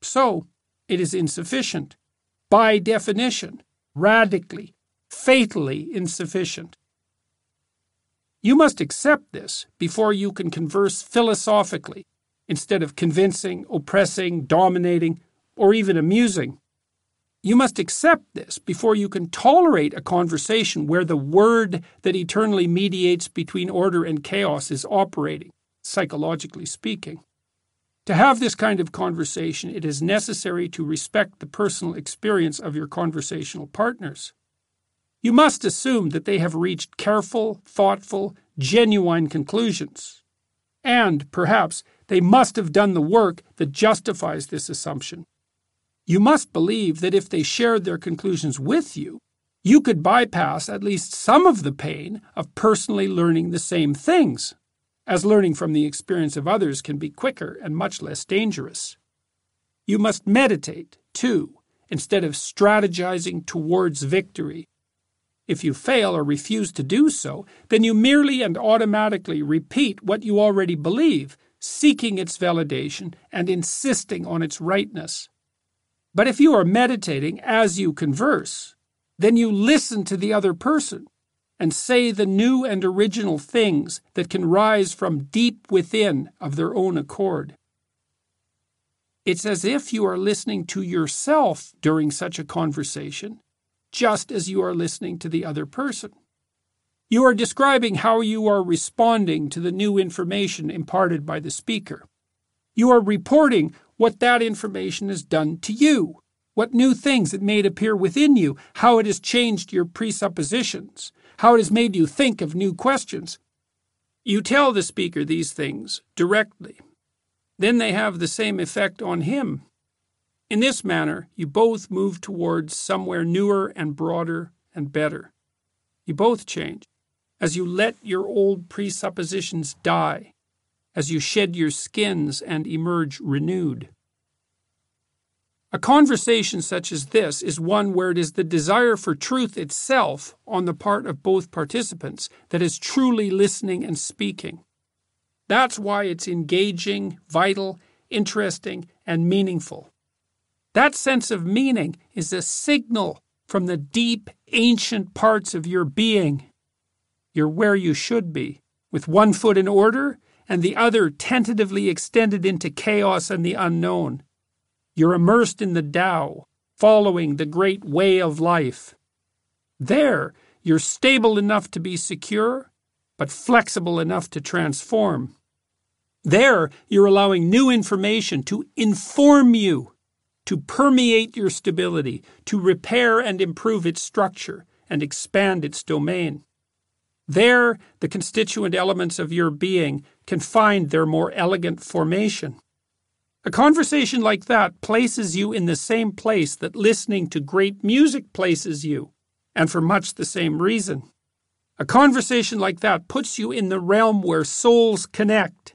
So, it is insufficient. By definition, radically, fatally insufficient. You must accept this before you can converse philosophically instead of convincing, oppressing, dominating, or even amusing. You must accept this before you can tolerate a conversation where the word that eternally mediates between order and chaos is operating, psychologically speaking. To have this kind of conversation, it is necessary to respect the personal experience of your conversational partners. You must assume that they have reached careful, thoughtful, genuine conclusions. And, perhaps, they must have done the work that justifies this assumption. You must believe that if they shared their conclusions with you, you could bypass at least some of the pain of personally learning the same things, as learning from the experience of others can be quicker and much less dangerous. You must meditate, too, instead of strategizing towards victory. If you fail or refuse to do so, then you merely and automatically repeat what you already believe, seeking its validation and insisting on its rightness. But if you are meditating as you converse, then you listen to the other person and say the new and original things that can rise from deep within of their own accord. It's as if you are listening to yourself during such a conversation, just as you are listening to the other person. You are describing how you are responding to the new information imparted by the speaker. You are reporting what that information has done to you, what new things it made appear within you, how it has changed your presuppositions, how it has made you think of new questions. You tell the speaker these things directly. Then they have the same effect on him. In this manner, you both move towards somewhere newer and broader and better. You both change as you let your old presuppositions die as you shed your skins and emerge renewed. A conversation such as this is one where it is the desire for truth itself on the part of both participants that is truly listening and speaking. That's why it's engaging, vital, interesting, and meaningful. That sense of meaning is a signal from the deep, ancient parts of your being. You're where you should be, with one foot in order and the other tentatively extended into chaos and the unknown. You're immersed in the Tao, following the great way of life. There, you're stable enough to be secure, but flexible enough to transform. There, you're allowing new information to inform you, to permeate your stability, to repair and improve its structure and expand its domain. There, the constituent elements of your being can find their more elegant formation. A conversation like that places you in the same place that listening to great music places you, and for much the same reason. A conversation like that puts you in the realm where souls connect,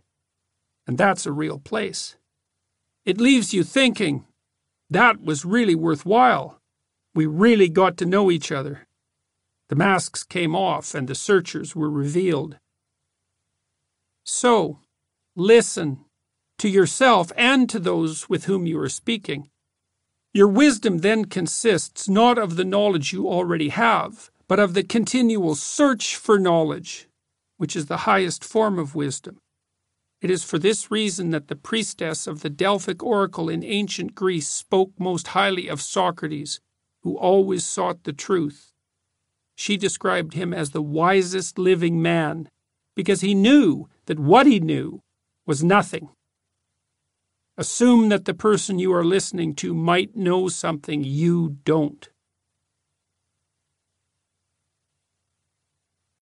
and that's a real place. It leaves you thinking, that was really worthwhile. We really got to know each other. The masks came off and the searchers were revealed. So, listen to yourself and to those with whom you are speaking. Your wisdom then consists not of the knowledge you already have, but of the continual search for knowledge, which is the highest form of wisdom. It is for this reason that the priestess of the Delphic oracle in ancient Greece spoke most highly of Socrates, who always sought the truth. She described him as the wisest living man, because he knew that what he knew was nothing. Assume that the person you are listening to might know something you don't.